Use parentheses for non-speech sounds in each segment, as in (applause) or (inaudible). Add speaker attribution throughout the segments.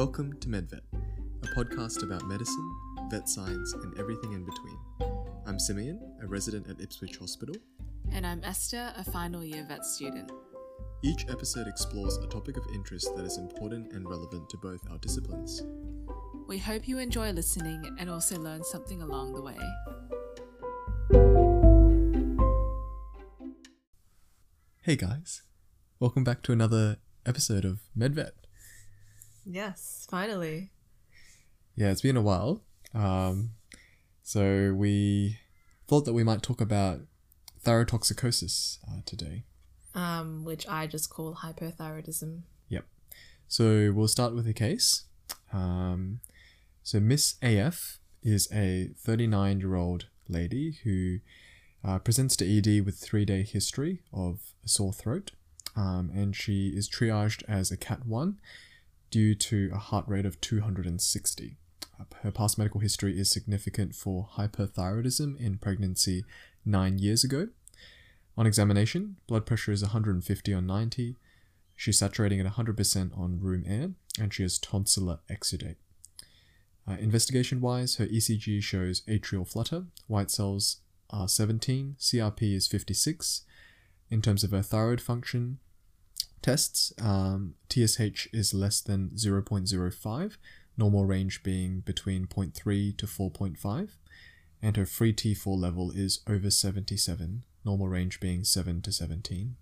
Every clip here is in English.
Speaker 1: Welcome to MedVet, a podcast about medicine, vet science, and everything in between. I'm Simeon, a resident at Ipswich Hospital.
Speaker 2: And I'm Esther, a final year vet student.
Speaker 1: Each episode explores a topic of interest that is important and relevant to both our disciplines.
Speaker 2: We hope you enjoy listening and also learn something along the way.
Speaker 1: Hey guys, welcome back to another episode of MedVet.
Speaker 2: Yes, finally.
Speaker 1: Yeah, it's been a while. Um, so we thought that we might talk about thyrotoxicosis uh, today.
Speaker 2: Um, which I just call hypothyroidism.
Speaker 1: Yep. So we'll start with a case. Um, so Miss AF is a 39 year old lady who uh, presents to ED with three day history of a sore throat, um, and she is triaged as a Cat 1 due to a heart rate of 260. Uh, her past medical history is significant for hyperthyroidism in pregnancy nine years ago. On examination, blood pressure is 150 on 90. She's saturating at 100% on room air, and she has tonsillar exudate. Uh, investigation wise, her ECG shows atrial flutter, white cells are 17, CRP is 56. In terms of her thyroid function tests, um, TSH is less than 0.05, normal range being between 0.3 to 4.5, and her free T4 level is over 77, normal range being 7 to 17.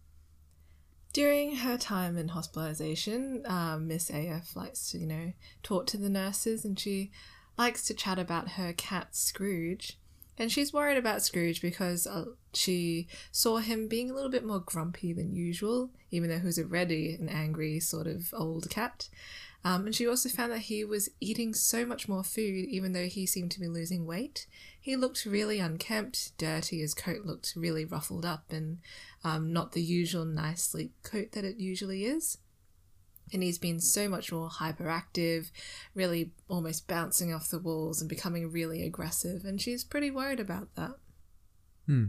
Speaker 2: During her time in hospitalization, um, Miss AF likes to, you know, talk to the nurses and she likes to chat about her cat Scrooge. And she's worried about Scrooge because uh, she saw him being a little bit more grumpy than usual, even though he was already an angry sort of old cat. Um, and she also found that he was eating so much more food, even though he seemed to be losing weight. He looked really unkempt, dirty. His coat looked really ruffled up and um, not the usual nice, sleek coat that it usually is. And he's been so much more hyperactive, really almost bouncing off the walls and becoming really aggressive. And she's pretty worried about that.
Speaker 1: Hmm.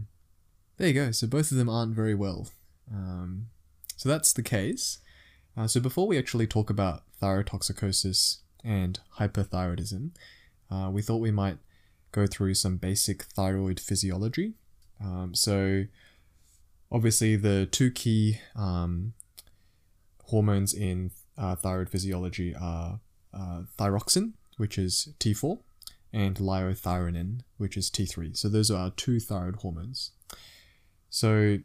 Speaker 1: There you go. So both of them aren't very well. Um, so that's the case. Uh, so before we actually talk about thyrotoxicosis and hyperthyroidism, uh, we thought we might go through some basic thyroid physiology. Um, so obviously the two key um, hormones in uh, thyroid physiology are uh, thyroxine, which is T4, and liothyronine, which is T3. So those are our two thyroid hormones. So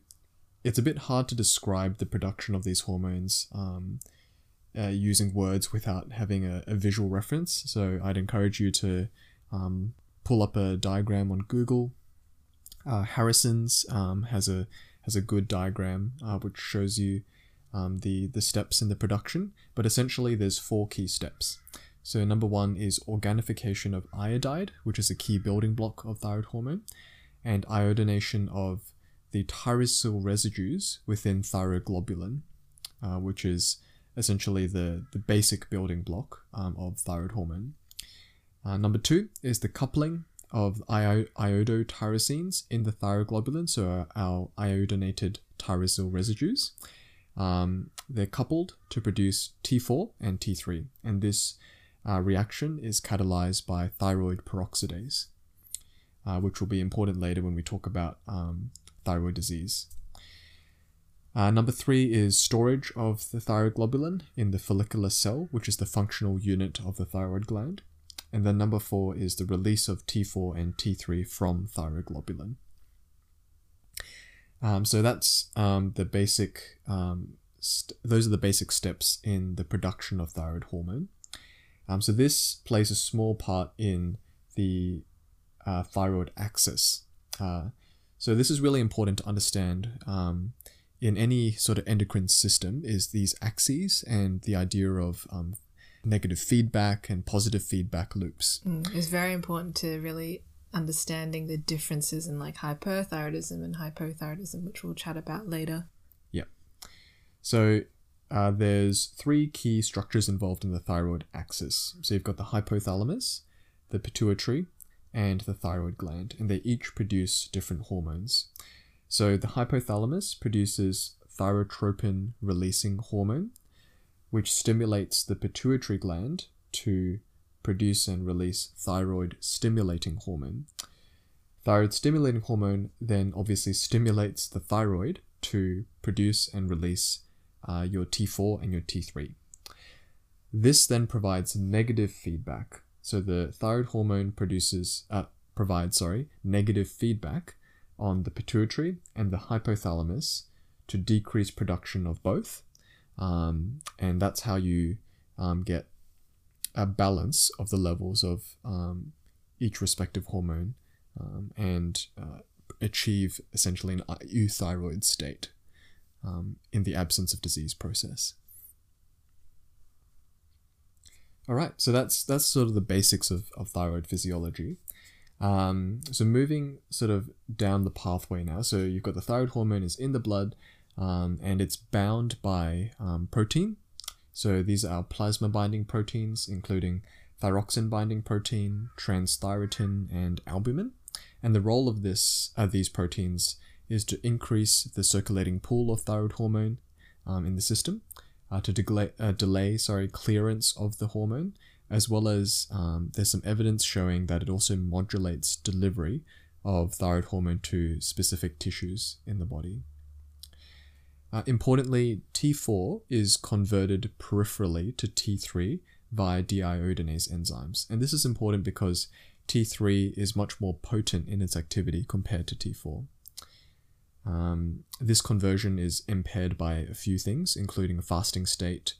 Speaker 1: it's a bit hard to describe the production of these hormones um, uh, using words without having a, a, visual reference. So I'd encourage you to um, pull up a diagram on Google. Uh, Harrison's um, has a has a good diagram uh, which shows you um, the the steps in the production. But essentially, there's four key steps. So number one is organification of iodide, which is a key building block of thyroid hormone, and iodination of the tyrosyl residues within thyroglobulin, uh, which is essentially the, the basic building block um, of thyroid hormone. Uh, number two is the coupling of io- iodotyrosines in the thyroglobulin, so our iodinated tyrosyl residues. Um, they're coupled to produce T4 and T3, and this uh, reaction is catalyzed by thyroid peroxidase, uh, which will be important later when we talk about um, thyroid disease. Uh, number three is storage of the thyroglobulin in the follicular cell, which is the functional unit of the thyroid gland. And then number four is the release of T4 and T3 from thyroglobulin. Um, so that's um, the basic. Um, st- those are the basic steps in the production of thyroid hormone. Um, so this plays a small part in the uh, thyroid axis. Uh, so this is really important to understand um, in any sort of endocrine system is these axes and the idea of negative feedback and positive feedback loops.
Speaker 2: Mm, it's very important to really understanding the differences in like hyperthyroidism and hypothyroidism, which we'll chat about later.
Speaker 1: Yeah. So uh, there's three key structures involved in the thyroid axis. So you've got the hypothalamus, the pituitary, and the thyroid gland, and they each produce different hormones. So the hypothalamus produces thyrotropin releasing hormone, which stimulates the pituitary gland to produce and release thyroid stimulating hormone. Thyroid stimulating hormone then obviously stimulates the thyroid to produce and release uh, your T4 and your T3. This then provides negative feedback. So the thyroid hormone produces uh, provides sorry negative feedback on the pituitary and the hypothalamus to decrease production of both, um, and that's how you um, get a balance of the levels of um, each respective hormone um, and uh, achieve essentially an euthyroid state um, in the absence of disease process. All right, so that's that's sort of the basics of, of thyroid physiology. Um, so moving sort of down the pathway now. So you've got the thyroid hormone is in the blood, um, and it's bound by um, protein. So these are plasma binding proteins, including thyroxine binding protein, transthyretin, and albumin. And the role of this uh, these proteins is to increase the circulating pool of thyroid hormone um, in the system, uh, to delay, uh, delay sorry clearance of the hormone, as well as um, there's some evidence showing that it also modulates delivery of thyroid hormone to specific tissues in the body. Uh, importantly, T4 is converted peripherally to T3 via deiodinase enzymes. And this is important because T3 is much more potent in its activity compared to T4. Um, this conversion is impaired by a few things, including a fasting state,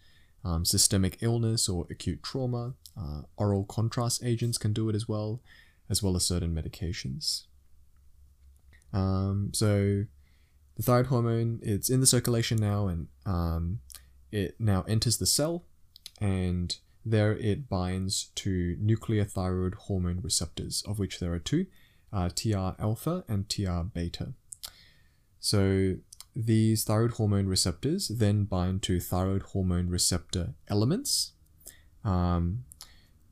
Speaker 1: um, systemic illness or acute trauma. Uh, oral contrast agents can do it as well, as well as certain medications. Um, so the thyroid hormone, it's in the circulation now, and um, it now enters the cell, and there it binds to nuclear thyroid hormone receptors, of which there are two, uh, TR alpha and TR beta. So these thyroid hormone receptors then bind to thyroid hormone receptor elements um,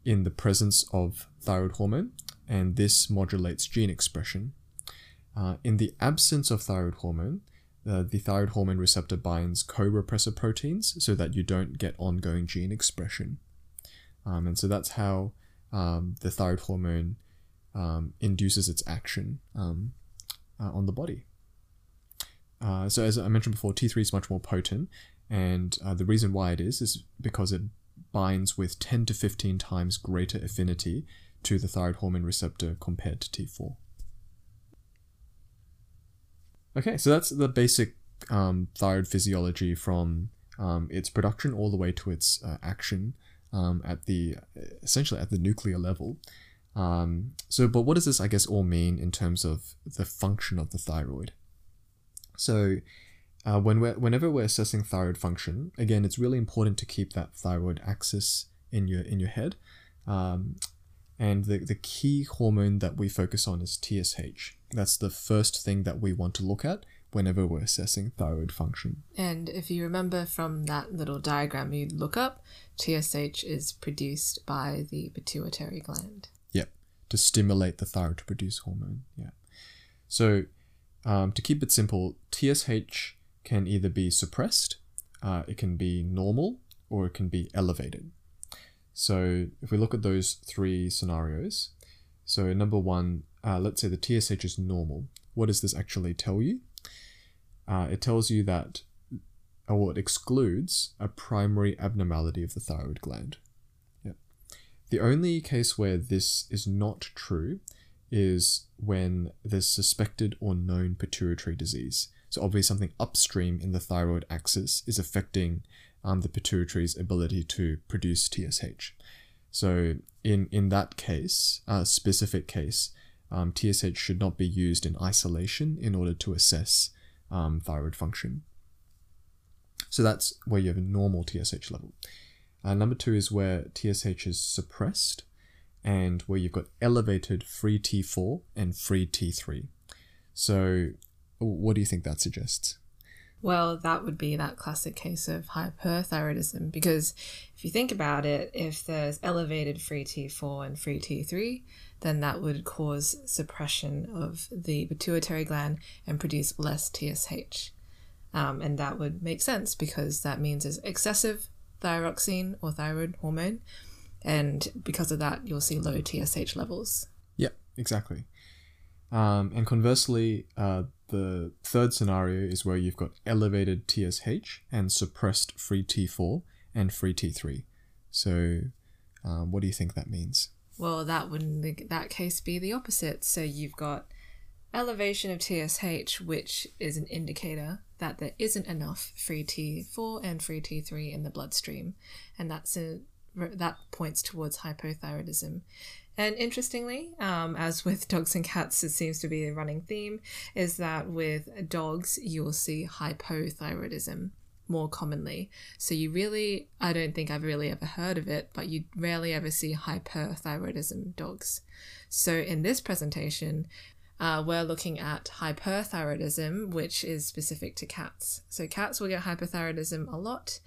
Speaker 1: in the presence of thyroid hormone, and this modulates gene expression. Uh, in the absence of thyroid hormone, uh, the thyroid hormone receptor binds co-repressor proteins so that you don't get ongoing gene expression. Um, and so that's how um, the thyroid hormone um, induces its action um, uh, on the body. Uh, so as I mentioned before, T3 is much more potent, and uh, the reason why it is is because it binds with 10 to 15 times greater affinity to the thyroid hormone receptor compared to T4. Okay, so that's the basic um, thyroid physiology from um, its production all the way to its uh, action um, at the essentially at the nuclear level. Um, so, but what does this, I guess, all mean in terms of the function of the thyroid? So, uh, when we're, whenever we're assessing thyroid function, again, it's really important to keep that thyroid axis in your in your head. Um, and the, the key hormone that we focus on is TSH. That's the first thing that we want to look at whenever we're assessing thyroid function.
Speaker 2: And if you remember from that little diagram you look up, TSH is produced by the pituitary gland.
Speaker 1: Yep, to stimulate the thyroid to produce hormone. Yeah. So um, to keep it simple, TSH can either be suppressed, uh, it can be normal, or it can be elevated. So if we look at those three scenarios, so number one, uh, let's say the TSH is normal. What does this actually tell you? Uh, it tells you that, or it excludes a primary abnormality of the thyroid gland. Yep. The only case where this is not true is when there's suspected or known pituitary disease. So obviously something upstream in the thyroid axis is affecting um, the pituitary's ability to produce TSH. So in in that case, a uh, specific case, um, TSH should not be used in isolation in order to assess um, thyroid function. So that's where you have a normal TSH level. Uh, number two is where TSH is suppressed and where you've got elevated free T4 and free T3. So, what do you think that suggests?
Speaker 2: Well, that would be that classic case of hyperthyroidism because if you think about it, if there's elevated free T4 and free T3, then that would cause suppression of the pituitary gland and produce less TSH. Um, and that would make sense because that means there's excessive thyroxine or thyroid hormone And because of that, you'll see low TSH levels.
Speaker 1: Yeah, exactly. Um, and conversely, uh, the third scenario is where you've got elevated TSH and suppressed free T4 and free T3. So, um, what do you think that means?
Speaker 2: Well, that would in that case be the opposite. So you've got elevation of TSH, which is an indicator that there isn't enough free T4 and free T3 in the bloodstream, and that's a that points towards hypothyroidism. And interestingly, um, as with (laughs) dogs and cats, it seems to be a running theme, is that with dogs, you'll see hypothyroidism more commonly. So you really, I don't think I've really ever heard of it, but you rarely ever see hyperthyroidism dogs. So in this presentation, uh, we're looking at hyperthyroidism, which is specific to cats. So cats will get hyperthyroidism a lot.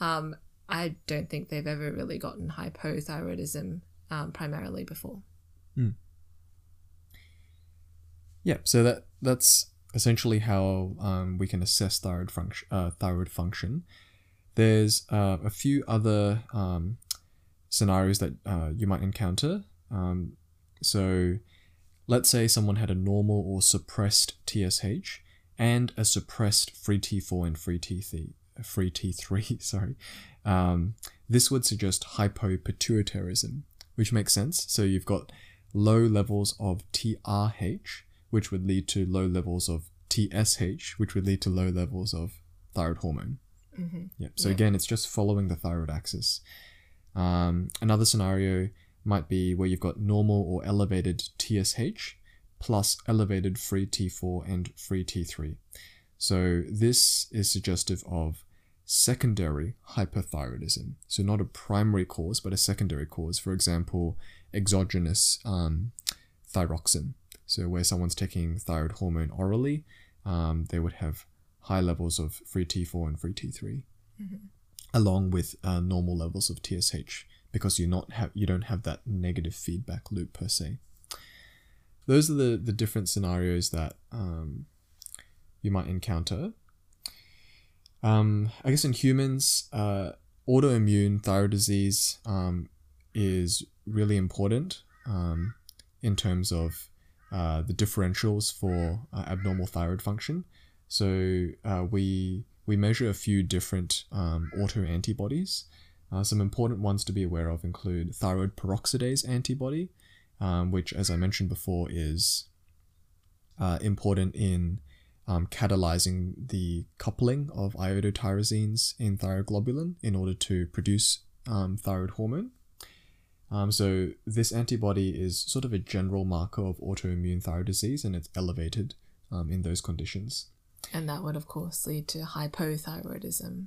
Speaker 2: Um, I don't think they've ever really gotten hypothyroidism um, primarily before.
Speaker 1: Mm. Yeah, so that that's essentially how um, we can assess thyroid function. Uh, thyroid function. There's uh, a few other um, scenarios that uh, you might encounter. Um, so, let's say someone had a normal or suppressed TSH and a suppressed free T4 and free T3. Free T3, (laughs) sorry. Um, this would suggest hypopituitarism, which makes sense. So you've got low levels of TRH, which would lead to low levels of TSH, which would lead to low levels of thyroid hormone.
Speaker 2: Mm-hmm.
Speaker 1: Yep. So
Speaker 2: Yeah.
Speaker 1: again, it's just following the thyroid axis. Um, another scenario might be where you've got normal or elevated TSH plus elevated free T4 and free T3. So this is suggestive of secondary hypothyroidism. So not a primary cause, but a secondary cause. For example, exogenous um, thyroxine. So where someone's taking thyroid hormone orally, um, they would have high levels of free T4 and free T3, along with uh, normal levels of TSH, because you not have you don't have that negative feedback loop per se. Those are the the different scenarios that um, you might encounter. Um, I guess in humans, uh, autoimmune thyroid disease um, is really important um, in terms of uh, the differentials for uh, abnormal thyroid function. So uh, we we measure a few different um, autoantibodies. Uh, some important ones to be aware of include thyroid peroxidase antibody, um, which, as I mentioned before, is uh, important in um, catalyzing the coupling of iodotyrosines in thyroglobulin in order to produce um, thyroid hormone. Um, so this antibody is sort of a general marker of autoimmune thyroid disease, and it's elevated um, in those conditions.
Speaker 2: And that would, of course, lead to hypothyroidism.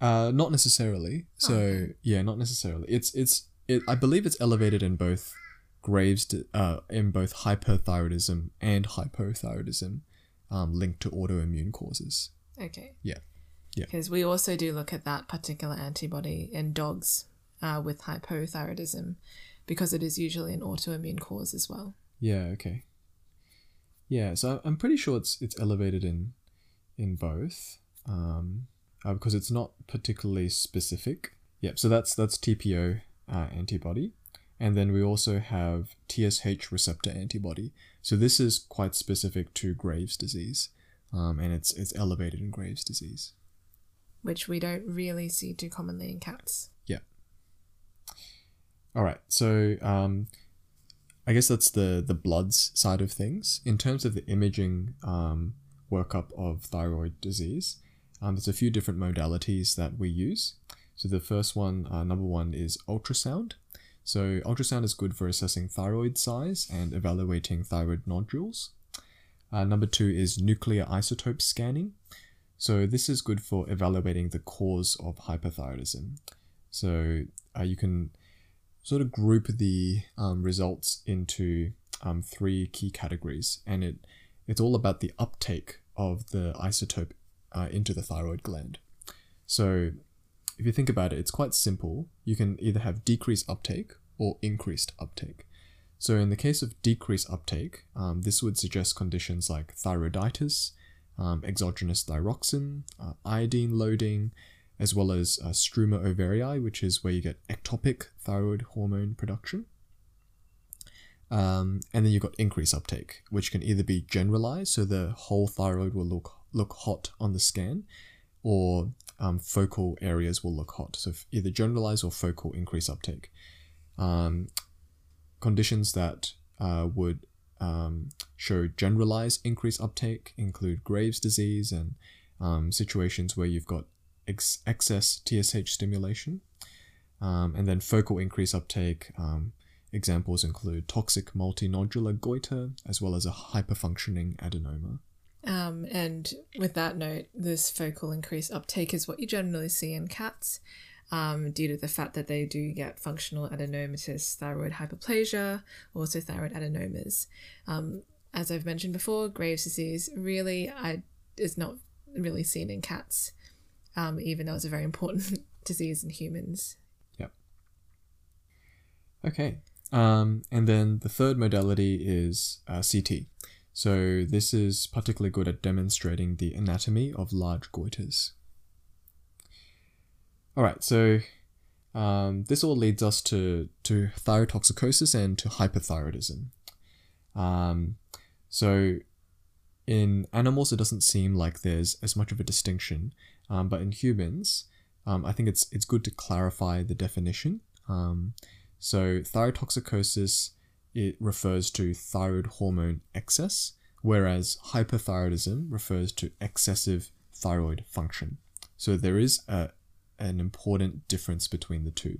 Speaker 1: Uh, not necessarily. So
Speaker 2: Okay.
Speaker 1: yeah, not necessarily. It's it's it. I believe it's elevated in both Graves, uh, in both hyperthyroidism and hypothyroidism, um, linked to autoimmune causes.
Speaker 2: Okay.
Speaker 1: Yeah. Yeah.
Speaker 2: Because we also do look at that particular antibody in dogs uh, with hypothyroidism because it is usually an autoimmune cause as well.
Speaker 1: Yeah. Okay. Yeah. So I'm pretty sure it's it's elevated in in both, um, uh, because it's not particularly specific. Yep. So that's that's TPO uh, antibody, and then we also have TSH receptor antibody. So this is quite specific to Graves' disease, um, and it's it's elevated in Graves' disease.
Speaker 2: which we don't really see too commonly in cats.
Speaker 1: All right. So um, I guess that's the the bloods side of things. In terms of the imaging um, workup of thyroid disease, um, there's a few different modalities that we use. So the first one, uh, number one, is ultrasound. So ultrasound is good for assessing thyroid size and evaluating thyroid nodules. Uh, number two is nuclear isotope scanning. So this is good for evaluating the cause of hyperthyroidism. So uh, you can sort of group the um, results into um, three key categories, and it it's all about the uptake of the isotope uh, into the thyroid gland. So, if you think about it, it's quite simple. You can either have decreased uptake or increased uptake. So, in the case of decreased uptake, um, this would suggest conditions like thyroiditis, um, exogenous thyroxine, uh, iodine loading, as well as uh, struma ovarii, which is where you get ectopic thyroid hormone production. Um, and then you've got increased uptake, which can either be generalized, so the whole thyroid will look look hot on the scan, or um, focal areas will look hot. So either generalized or focal increase uptake. Um, conditions that uh, would um, show generalized increased uptake include Graves' disease and um, situations where you've got ex- excess TSH stimulation. Um, and then focal increase uptake. Um, examples include toxic multinodular goiter as well as a hyperfunctioning adenoma.
Speaker 2: Um, and with that note, this focal increase uptake is what you generally see in cats um, due to the fact that they do get functional adenomatous thyroid hyperplasia, also thyroid adenomas. Um, as I've mentioned before, Graves' disease really I, is not really seen in cats, um, even though it's a very important (laughs) disease in humans.
Speaker 1: Yep. Okay. Um, and then the third modality is uh, CT. So this is particularly good at demonstrating the anatomy of large goiters. All right, so um, this all leads us to to thyrotoxicosis and to hyperthyroidism. Um, so in animals, it doesn't seem like there's as much of a distinction, um, but in humans, um, I think it's it's good to clarify the definition. Um, so thyrotoxicosis it refers to thyroid hormone excess, whereas hyperthyroidism refers to excessive thyroid function. So there is a, an important difference between the two.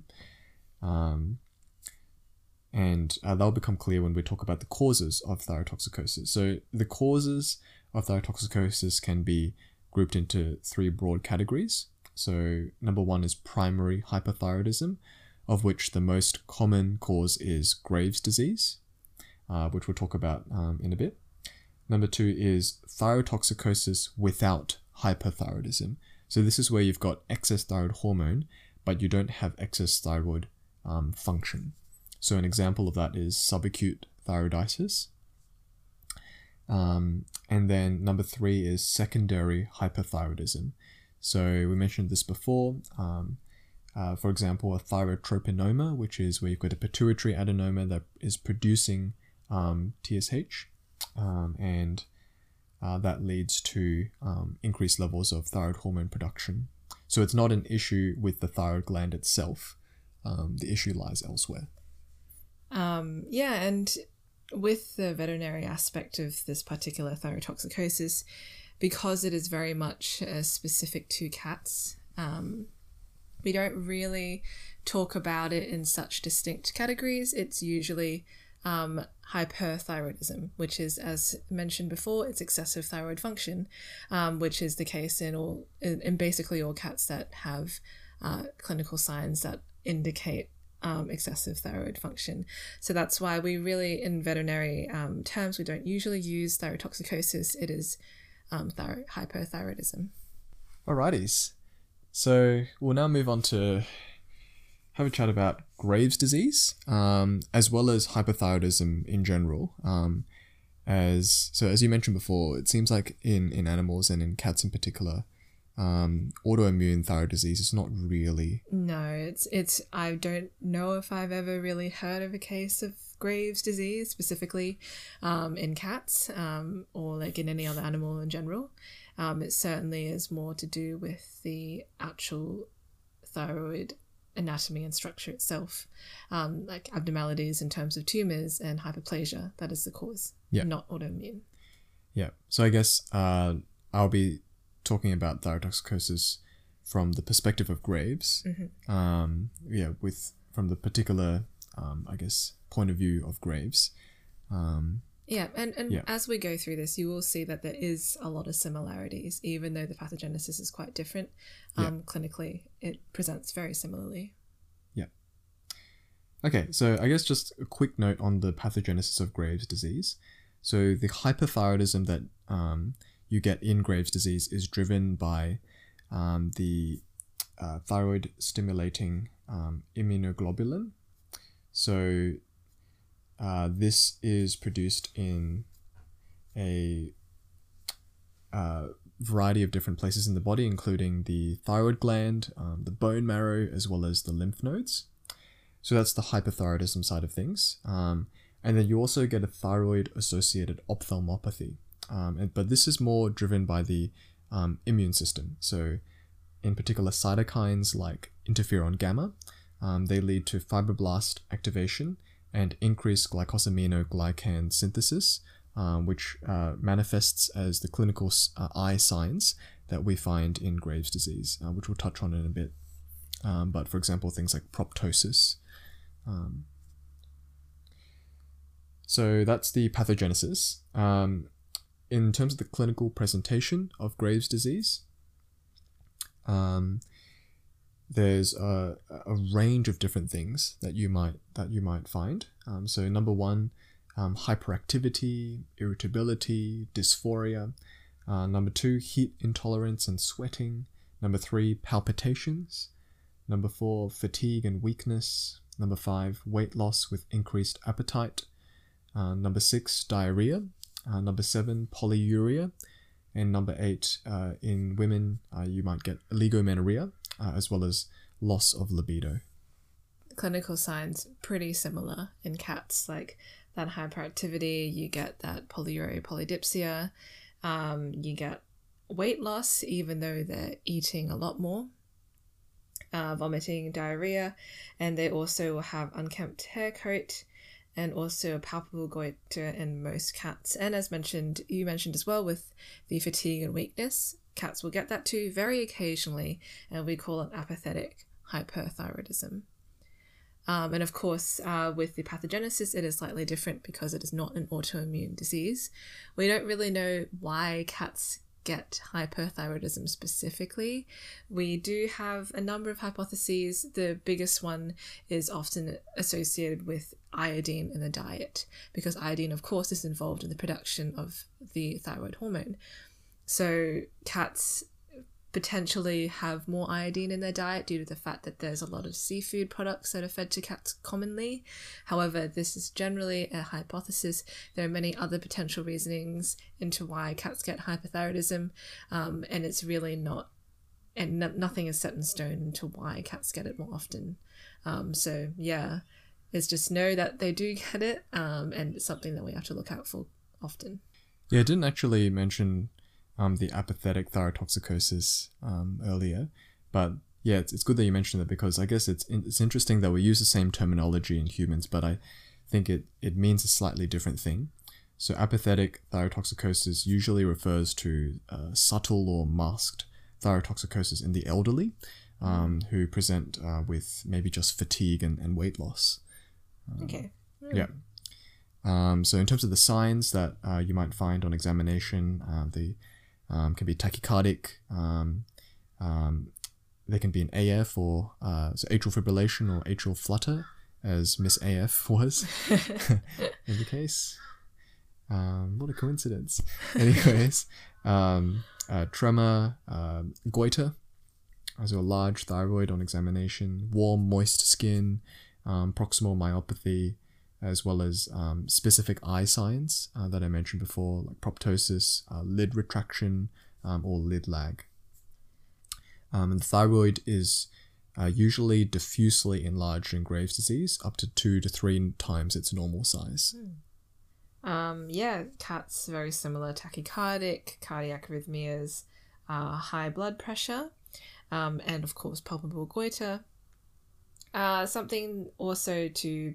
Speaker 1: Um, and uh, that'll become clear when we talk about the causes of thyrotoxicosis. So the causes of thyrotoxicosis can be grouped into three broad categories. So number one is primary hyperthyroidism, of which the most common cause is Graves' disease, uh, which we'll talk about um, in a bit. Number two is thyrotoxicosis without hyperthyroidism. So this is where you've got excess thyroid hormone, but you don't have excess thyroid um, function. So an example of that is subacute thyroiditis. Um, and then number three is secondary hyperthyroidism. So we mentioned this before. Um, uh, for example, a thyrotropinoma, which is where you've got a pituitary adenoma that is producing um, TSH, um, and uh, that leads to um, increased levels of thyroid hormone production. So it's not an issue with the thyroid gland itself. Um, the issue lies elsewhere.
Speaker 2: Yeah, and with the veterinary aspect of this particular thyrotoxicosis, because it is very much uh, specific to cats, um, we don't really talk about it in such distinct categories. It's usually um, hyperthyroidism, which is, as mentioned before, it's excessive thyroid function, um, which is the case in all in, in basically all cats that have uh, clinical signs that indicate um, excessive thyroid function. So that's why we really, in veterinary um, terms, we don't usually use thyrotoxicosis. It is um, thyro- hyperthyroidism.
Speaker 1: Alrighties. So we'll now move on to have a chat about Graves' disease, um, as well as hypothyroidism in general. Um, as so, as you mentioned before, it seems like in in animals and in cats in particular, um, autoimmune thyroid disease is not really.
Speaker 2: No, it's it's. I don't know if I've ever really heard of a case of Graves' disease specifically um, in cats um, or like in any other animal in general. Um, it certainly is more to do with the actual thyroid anatomy and structure itself, um, like abnormalities in terms of tumors and hyperplasia. That is the cause,
Speaker 1: Yeah.
Speaker 2: not autoimmune.
Speaker 1: Yeah. So I guess uh, I'll be talking about thyrotoxicosis from the perspective of Graves.
Speaker 2: Mhm.
Speaker 1: Um, yeah, with from the particular, um, I guess, point of view of Graves. Um,
Speaker 2: Yeah, and, and
Speaker 1: Yeah.
Speaker 2: as we go through this, you will see that there is a lot of similarities, even though the pathogenesis is quite different.
Speaker 1: Yeah.
Speaker 2: Um, Clinically, it presents very similarly. Yeah.
Speaker 1: Okay, so I guess just a quick note on the pathogenesis of Graves' disease. So the hyperthyroidism that um, you get in Graves' disease is driven by um, the uh, thyroid stimulating um, immunoglobulin. So uh, this is produced in a uh, variety of different places in the body, including the thyroid gland, um, the bone marrow, as well as the lymph nodes. So that's the hypothyroidism side of things. Um, and then you also get a thyroid associated ophthalmopathy. Um, and, but this is more driven by the um, immune system. So, in particular, cytokines like interferon gamma, um, they lead to fibroblast activation and increased glycosaminoglycan synthesis, um, which uh, manifests as the clinical uh, eye signs that we find in Graves' disease, uh, which we'll touch on in a bit. Um, but for example, things like proptosis. Um, so that's the pathogenesis. Um, in terms of the clinical presentation of Graves' disease, um, there's a, a, range of different things that you might that you might find. Um, so number one, um, hyperactivity, irritability, dysphoria. Uh, number two, heat intolerance and sweating. Number three, palpitations. Number four, fatigue and weakness. Number five, weight loss with increased appetite. Uh, number six, diarrhea. Uh, number seven, polyuria. And number eight, uh, in women, uh, you might get oligomenorrhea, uh, as well as loss of libido.
Speaker 2: Clinical signs pretty similar in cats, like that hyperactivity, you get that polyuria, polydipsia, um, you get weight loss, even though they're eating a lot more, uh, vomiting, diarrhea, and they also have unkempt hair coat and also a palpable goiter in most cats. And as mentioned, you mentioned as well with the fatigue and weakness, cats will get that too very occasionally, and we call it apathetic hyperthyroidism. Um, and of course, uh, with the pathogenesis, it is slightly different because it is not an autoimmune disease. We don't really know why cats get hyperthyroidism specifically. We do have a number of hypotheses. The biggest one is often associated with iodine in the diet, because iodine, of course, is involved in the production of the thyroid hormone. So, cats potentially have more iodine in their diet due to the fact that there's a lot of seafood products that are fed to cats commonly. However, this is generally a hypothesis. There are many other potential reasonings into why cats get hypothyroidism, um, and it's really not, and no, nothing is set in stone into why cats get it more often. Um, so, yeah, it's just know that they do get it, um, and it's something that we have to look out for often.
Speaker 1: Yeah, I didn't actually mention um, the apathetic thyrotoxicosis um, earlier, but yeah, it's, it's good that you mentioned that because I guess it's it's interesting that we use the same terminology in humans, but I think it, it means a slightly different thing. So apathetic thyrotoxicosis usually refers to uh, subtle or masked thyrotoxicosis in the elderly, um, who present uh, with maybe just fatigue and, and weight loss.
Speaker 2: Um, okay.
Speaker 1: Yeah. Um, so in terms of the signs that uh, you might find on examination, uh, the um, can be tachycardic. Um, um, they can be an AF or uh, so atrial fibrillation or atrial flutter, as Miss AF (laughs) was (laughs) in the case. Um, what a coincidence. Anyways, um, uh, tremor, uh, goiter, so a large thyroid on examination, warm, moist skin, um, proximal myopathy, as well as um, specific eye signs uh, that I mentioned before, like proptosis, uh, lid retraction, um, or lid lag. Um, and the thyroid is uh, usually diffusely enlarged in Graves' disease, up to two to three times its normal size.
Speaker 2: Hmm. Um, yeah, cats very similar tachycardic, cardiac arrhythmias, uh, high blood pressure, um, and of course palpable goiter. Uh, something also to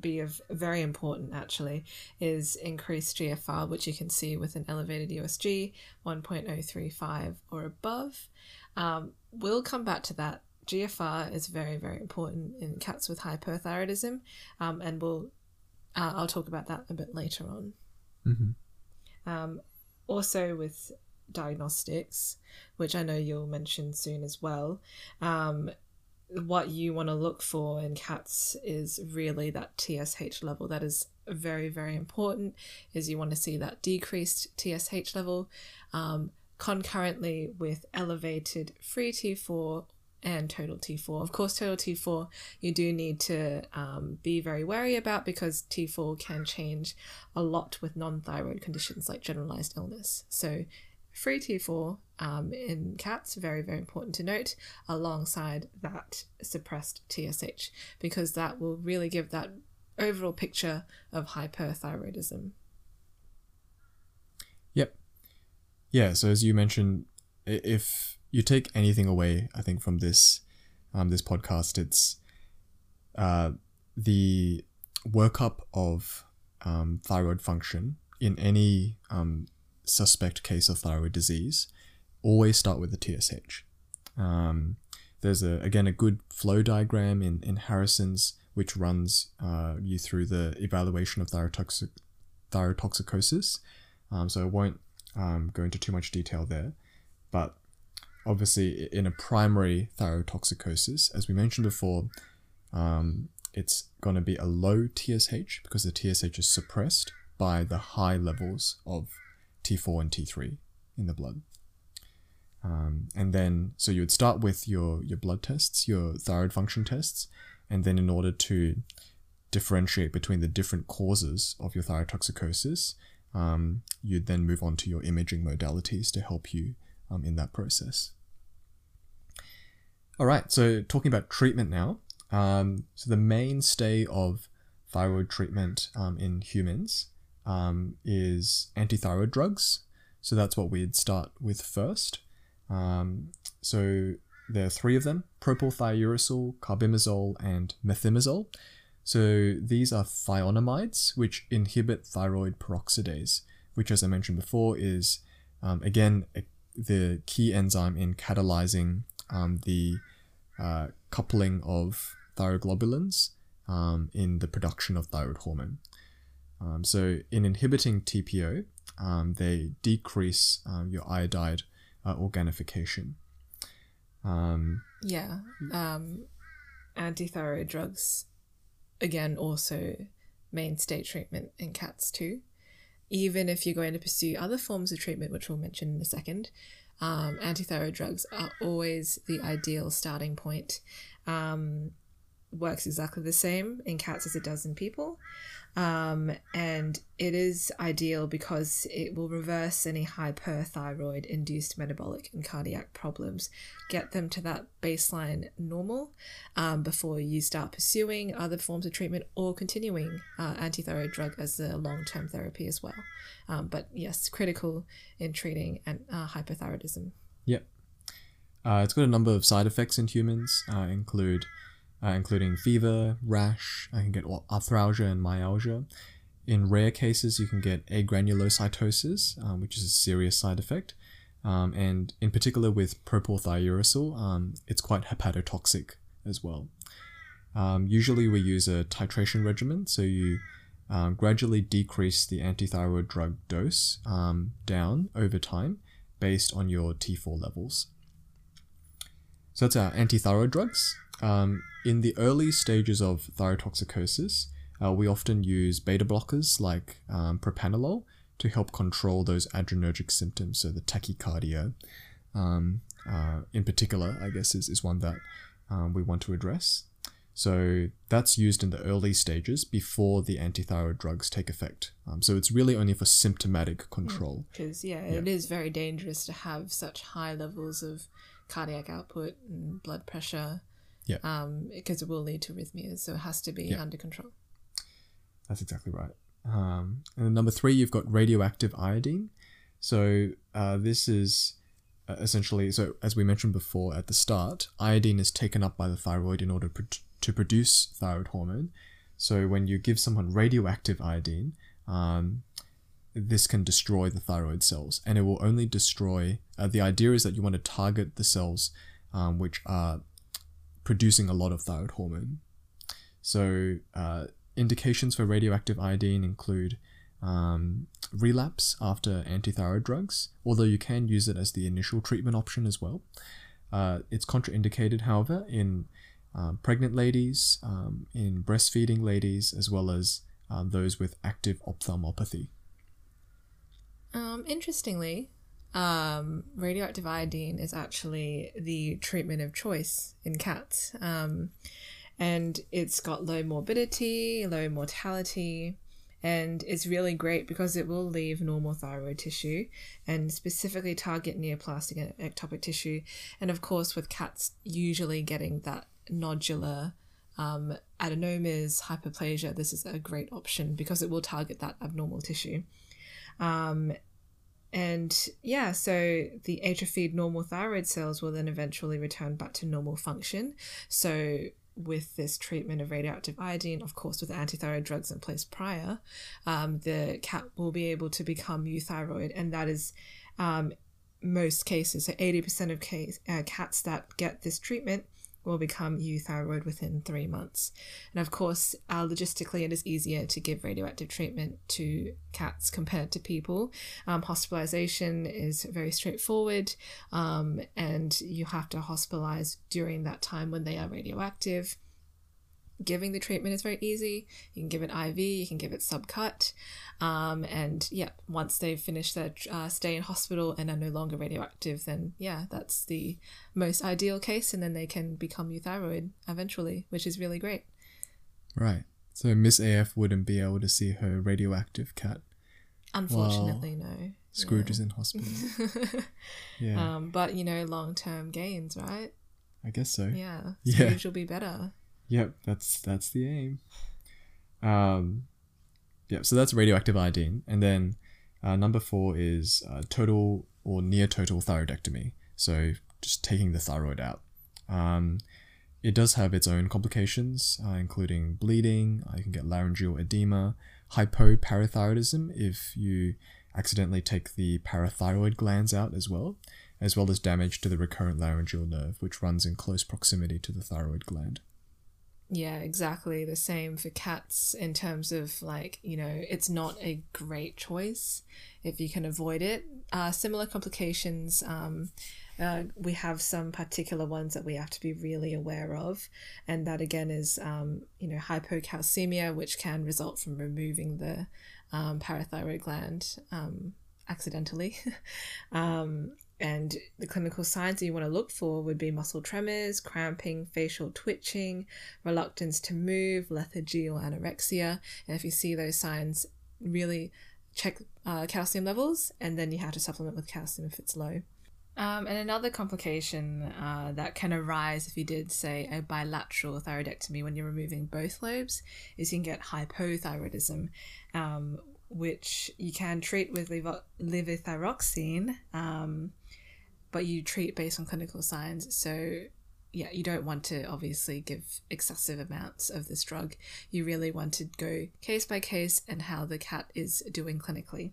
Speaker 2: be of very important actually is increased GFR, which you can see with an elevated USG 1.035 or above. Um, we'll come back to that. GFR is very very important in cats with hyperthyroidism, um, and we'll uh, I'll talk about that a bit later on.
Speaker 1: Mm-hmm.
Speaker 2: Um, also with diagnostics, which I know you'll mention soon as well. What you want to look for in cats is really that TSH level. That is very, very important. Is you want to see that decreased TSH level um, concurrently with elevated free T4 and total T4. Of course, total T4 you do need to um, be very wary about because T4 can change a lot with non thyroid conditions like generalized illness. So, free T4 um, in cats, very, very important to note, alongside that suppressed TSH, because that will really give that overall picture of hyperthyroidism.
Speaker 1: Yep. Yeah, so as you mentioned, if you take anything away, I think, from this um, this podcast, it's uh, the workup of um, thyroid function in any um, suspect case of thyroid disease, always start with the TSH. Um, there's a again a good flow diagram in in Harrison's which runs uh, you through the evaluation of thyrotoxic thyrotoxicosis. Um, so I won't um, go into too much detail there, but obviously in a primary thyrotoxicosis, as we mentioned before, um, it's going to be a low TSH because the TSH is suppressed by the high levels of T4 and T3 in the blood. Um, and then, so you would start with your, your blood tests, your thyroid function tests, and then in order to differentiate between the different causes of your thyrotoxicosis, um, you'd then move on to your imaging modalities to help you um, in that process. All right, so talking about treatment now. Um, so the mainstay of thyroid treatment um, in humans um, is antithyroid drugs. So that's what we'd start with first. Um, so there are three of them: propylthiouracil, carbimazole, and methimazole. So these are thionamides, which inhibit thyroid peroxidase, which, as I mentioned before, is um, again a, the key enzyme in catalyzing um, the uh, coupling of thyroglobulins um, in the production of thyroid hormone. Um, so, in inhibiting TPO, um, they decrease um, your iodide uh, organification. Um,
Speaker 2: yeah. Um, antithyroid drugs, again, also mainstay treatment in cats too. Even if you're going to pursue other forms of treatment, which we'll mention in a second, um, antithyroid drugs are always the ideal starting point. Um, works exactly the same in cats as it does in people. Um, and it is ideal because it will reverse any hyperthyroid induced metabolic and cardiac problems, get them to that baseline normal um, before you start pursuing other forms of treatment or continuing uh, antithyroid drug as a long term therapy as well. Um, but yes, critical in treating and uh, hyperthyroidism.
Speaker 1: Yep. Uh, it's got a number of side effects in humans, uh, include uh, including fever, rash. I can get arthralgia and myalgia. In rare cases, you can get agranulocytosis, um, which is a serious side effect. Um, and in particular with propylthiouracil, um, it's quite hepatotoxic as well. Um, usually we use a titration regimen, so you um, gradually decrease the antithyroid drug dose um, down over time based on your T4 levels. So that's our antithyroid drugs. Um, in the early stages of thyrotoxicosis, uh, we often use beta blockers like um, propranolol to help control those adrenergic symptoms, so the tachycardia. Um, uh, in particular, I guess, is, is one that um, we want to address. So that's used in the early stages before the antithyroid drugs take effect. Um, so it's really only for symptomatic control.
Speaker 2: Because, yeah, yeah, it is very dangerous to have such high levels of cardiac output and blood pressure
Speaker 1: yeah.
Speaker 2: Um, because it will lead to arrhythmias, so it has to be yeah. under control.
Speaker 1: That's exactly right. Um, and number three, you've got radioactive iodine. So uh, this is uh, essentially so as we mentioned before at the start, iodine is taken up by the thyroid in order pro- to produce thyroid hormone. So when you give someone radioactive iodine, um, this can destroy the thyroid cells, and it will only destroy. Uh, the idea is that you want to target the cells um, which are producing a lot of thyroid hormone. So, uh, indications for radioactive iodine include um, relapse after antithyroid drugs, although you can use it as the initial treatment option as well. Uh, it's contraindicated, however, in um, pregnant ladies, um, in breastfeeding ladies, as well as um, those with active ophthalmopathy.
Speaker 2: Um, interestingly, um, radioactive iodine is actually the treatment of choice in cats. Um, and it's got low morbidity, low mortality, and it's really great because it will leave normal thyroid tissue and specifically target neoplastic and ectopic tissue. And of course, with cats usually getting that nodular um, adenomas, hyperplasia, this is a great option because it will target that abnormal tissue. Um, and yeah, so the atrophied normal thyroid cells will then eventually return back to normal function. So with this treatment of radioactive iodine, of course, with antithyroid drugs in place prior, um, the cat will be able to become euthyroid, and that is um, most cases. So, 80% of case, uh, cats that get this treatment will become euthyroid within three months. And of course, uh, logistically, it is easier to give radioactive treatment to cats compared to people. Um, hospitalization is very straightforward, um, and you have to hospitalize during that time when they are radioactive. Giving the treatment is very easy. You can give it IV, you can give it subcut. Um, and yeah, once they've finished their uh, stay in hospital and are no longer radioactive, then yeah, that's the most ideal case. And then they can become euthyroid eventually, which is really great.
Speaker 1: Right. So Miss AF wouldn't be able to see her radioactive cat.
Speaker 2: Unfortunately, no.
Speaker 1: Scrooge yeah. is in hospital.
Speaker 2: yeah. (laughs) Um, but you know, long term gains, right?
Speaker 1: I guess so.
Speaker 2: Yeah. Scrooge yeah. will be better.
Speaker 1: Yep, that's that's the aim. Um, yeah, so that's radioactive iodine, and then uh, number four is uh, total or near total thyroidectomy. So just taking the thyroid out. Um, it does have its own complications, uh, including bleeding. Uh, you can get laryngeal edema, hypoparathyroidism if you accidentally take the parathyroid glands out as well, as well as damage to the recurrent laryngeal nerve, which runs in close proximity to the thyroid gland.
Speaker 2: Yeah, exactly the same for cats in terms of like, you know, it's not a great choice if you can avoid it. Uh, similar complications, um, uh, we have some particular ones that we have to be really aware of. And that again is, um, you know, hypocalcemia, which can result from removing the um, parathyroid gland um, accidentally. (laughs) um, and the clinical signs that you want to look for would be muscle tremors, cramping, facial twitching, reluctance to move, lethargy, or anorexia. And if you see those signs, really check uh, calcium levels, and then you have to supplement with calcium if it's low. Um, and another complication uh, that can arise if you did, say, a bilateral thyroidectomy when you're removing both lobes is you can get hypothyroidism, um, which you can treat with levothyroxine. Um, but you treat based on clinical signs. So, yeah, you don't want to obviously give excessive amounts of this drug. You really want to go case by case and how the cat is doing clinically.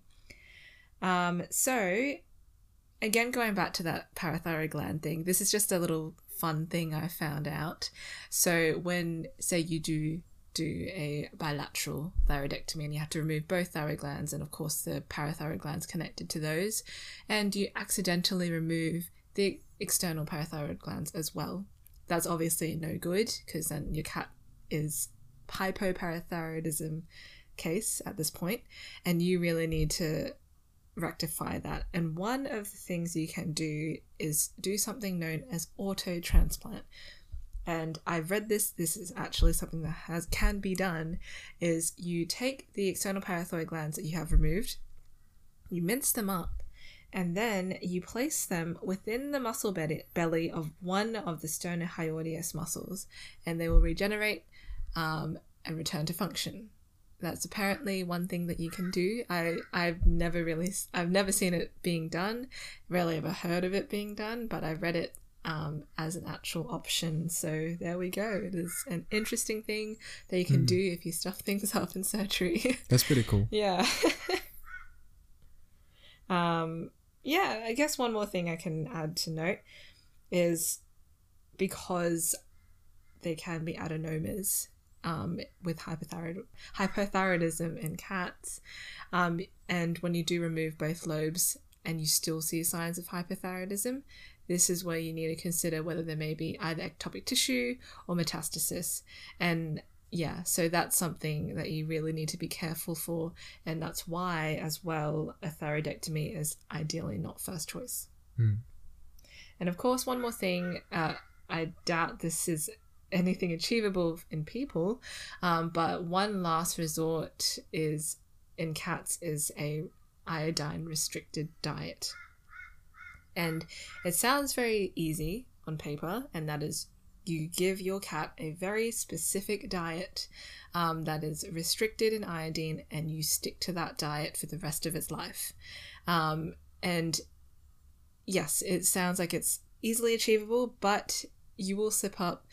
Speaker 2: Um, so, again, going back to that parathyroid gland thing, this is just a little fun thing I found out. So, when, say, you do do a bilateral thyroidectomy and you have to remove both thyroid glands and of course the parathyroid glands connected to those. And you accidentally remove the external parathyroid glands as well. That's obviously no good because then your cat is hypoparathyroidism case at this point and you really need to rectify that. And one of the things you can do is do something known as auto transplant and I've read this. This is actually something that has can be done. Is you take the external parathyroid glands that you have removed, you mince them up, and then you place them within the muscle belly of one of the sternohyoideus muscles, and they will regenerate um, and return to function. That's apparently one thing that you can do. I I've never really I've never seen it being done, rarely ever heard of it being done, but I've read it um, as an actual option. So there we go. It is an interesting thing that you can mm. do if you stuff things (laughs) up in surgery. (laughs)
Speaker 1: That's pretty cool.
Speaker 2: yeah. (laughs) um, yeah, I guess one more thing I can add to note is because there can be adenomas um, with hypothyroid hypothyroidism in cats, um, and when you do remove both lobes and you still see signs of hypothyroidism, this is where you need to consider whether there may be either ectopic tissue or metastasis. And yeah, so that's something that you really need to be careful for. And that's why, as well, a thyroidectomy is ideally not first choice.
Speaker 1: Mm.
Speaker 2: And of course, one more thing uh, I doubt this is anything achievable in people, um, but one last resort is in cats is a iodine restricted diet. And it sounds very easy on paper, and that is you give your cat a very specific diet um, that is restricted in iodine, and you stick to that diet for the rest of its life. Um, and yes, it sounds like it's easily achievable, but you will slip up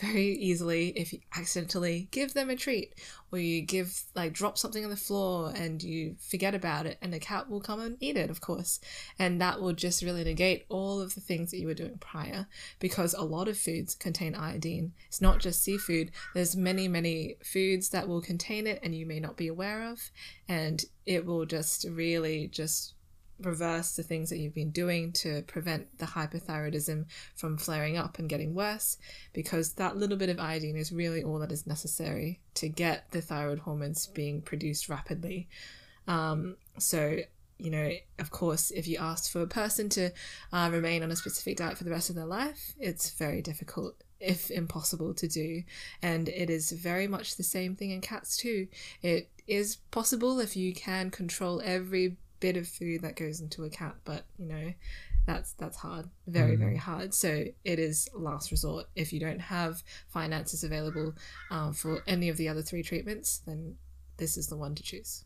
Speaker 2: very easily if you accidentally give them a treat or you give like drop something on the floor and you forget about it and the cat will come and eat it of course. And that will just really negate all of the things that you were doing prior because a lot of foods contain iodine. It's not just seafood. There's many many foods that will contain it and you may not be aware of and it will just really just reverse the things that you've been doing to prevent the hypothyroidism from flaring up and getting worse because that little bit of iodine is really all that is necessary to get the thyroid hormones being produced rapidly. Um, so, you know, of course, if you ask for a person to uh, remain on a specific diet for the rest of their life, it's very difficult if impossible to do. And it is very much the same thing in cats too. It is possible if you can control every bit of food that goes into a cat, but you know, that's that's hard, very
Speaker 1: Mm.
Speaker 2: very hard. So it is last resort. If you don't have finances available um, for any of the other three treatments, then this is the one to choose.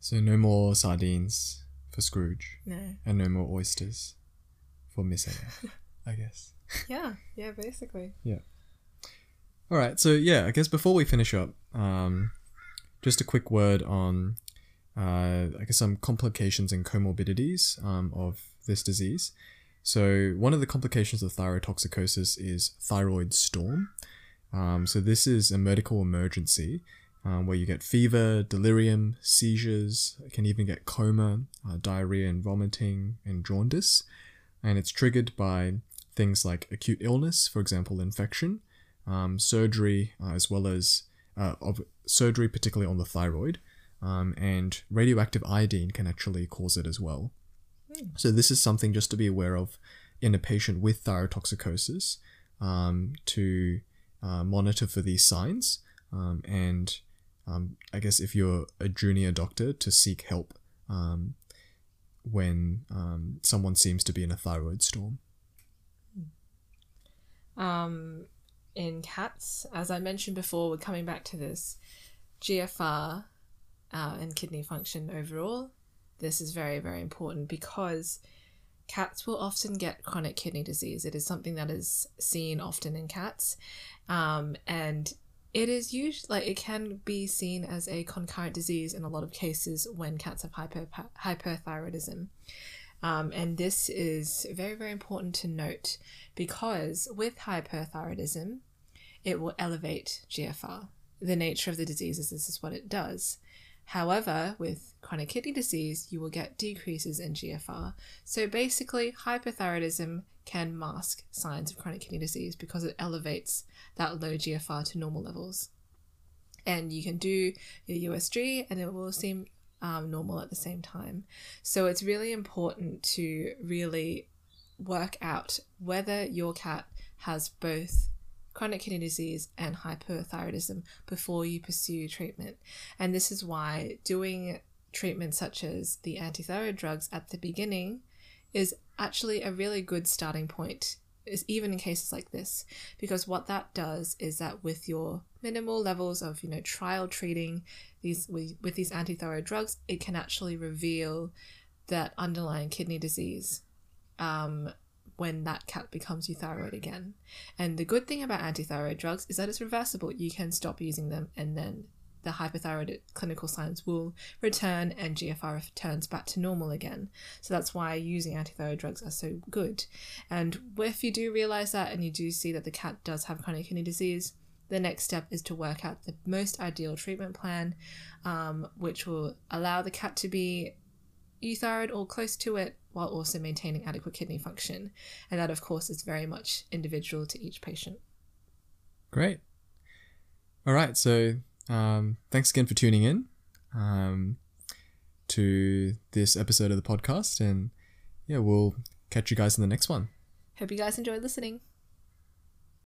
Speaker 1: So no more sardines for Scrooge,
Speaker 2: No,
Speaker 1: and no more oysters for Miss (laughs) I guess.
Speaker 2: yeah, yeah, basically. Yeah.
Speaker 1: All right, so yeah, I guess before we finish up, um, just a quick word on, uh, I guess some complications and comorbidities um, of this disease. So one of the complications of thyrotoxicosis is thyroid storm. Um, so this is a medical emergency um, where you get fever, delirium, seizures, can even get coma, uh, diarrhea and vomiting, and jaundice. And it's triggered by things like acute illness, for example, infection, um, surgery, uh, as well as uh, of surgery, particularly on the thyroid, um, and radioactive iodine can actually cause it as well. So this is something just to be aware of in a patient with thyrotoxicosis um, to uh, monitor for these signs, um, and um, I guess if you're a junior doctor, to seek help um, when um, someone seems to be in a thyroid storm.
Speaker 2: Um, in cats, as I mentioned before, we're coming back to this GFR uh, and kidney function overall. This is very, very important because cats will often get chronic kidney disease. It is something that is seen often in cats, um, and it is usually like it can be seen as a concurrent disease in a lot of cases when cats have hyper hyperthyroidism. Um, and this is very, very important to note because with hyperthyroidism, it will elevate GFR. The nature of the disease is this is what it does. However, with chronic kidney disease, you will get decreases in GFR. So basically, hyperthyroidism can mask signs of chronic kidney disease because it elevates that low GFR to normal levels. And you can do your USG and it will seem um, normal at the same time. So it's really important to really work out whether your cat has both chronic kidney disease and hyperthyroidism before you pursue treatment. And this is why doing treatments such as the antithyroid drugs at the beginning is actually a really good starting point is even in cases like this because what that does is that with your minimal levels of you know trial treating these with, with these antithyroid drugs it can actually reveal that underlying kidney disease um, when that cat becomes euthyroid again and the good thing about antithyroid drugs is that it's reversible you can stop using them and then the hypothyroid clinical signs will return and GFR returns back to normal again. So that's why using antithyroid drugs are so good. And if you do realize that and you do see that the cat does have chronic kidney disease, the next step is to work out the most ideal treatment plan, um, which will allow the cat to be euthyroid or close to it while also maintaining adequate kidney function. And that, of course, is very much individual to each patient.
Speaker 1: Great. All right. So um, thanks again for tuning in um, to this episode of the podcast. And yeah, we'll catch you guys in the next one.
Speaker 2: Hope you guys enjoyed listening.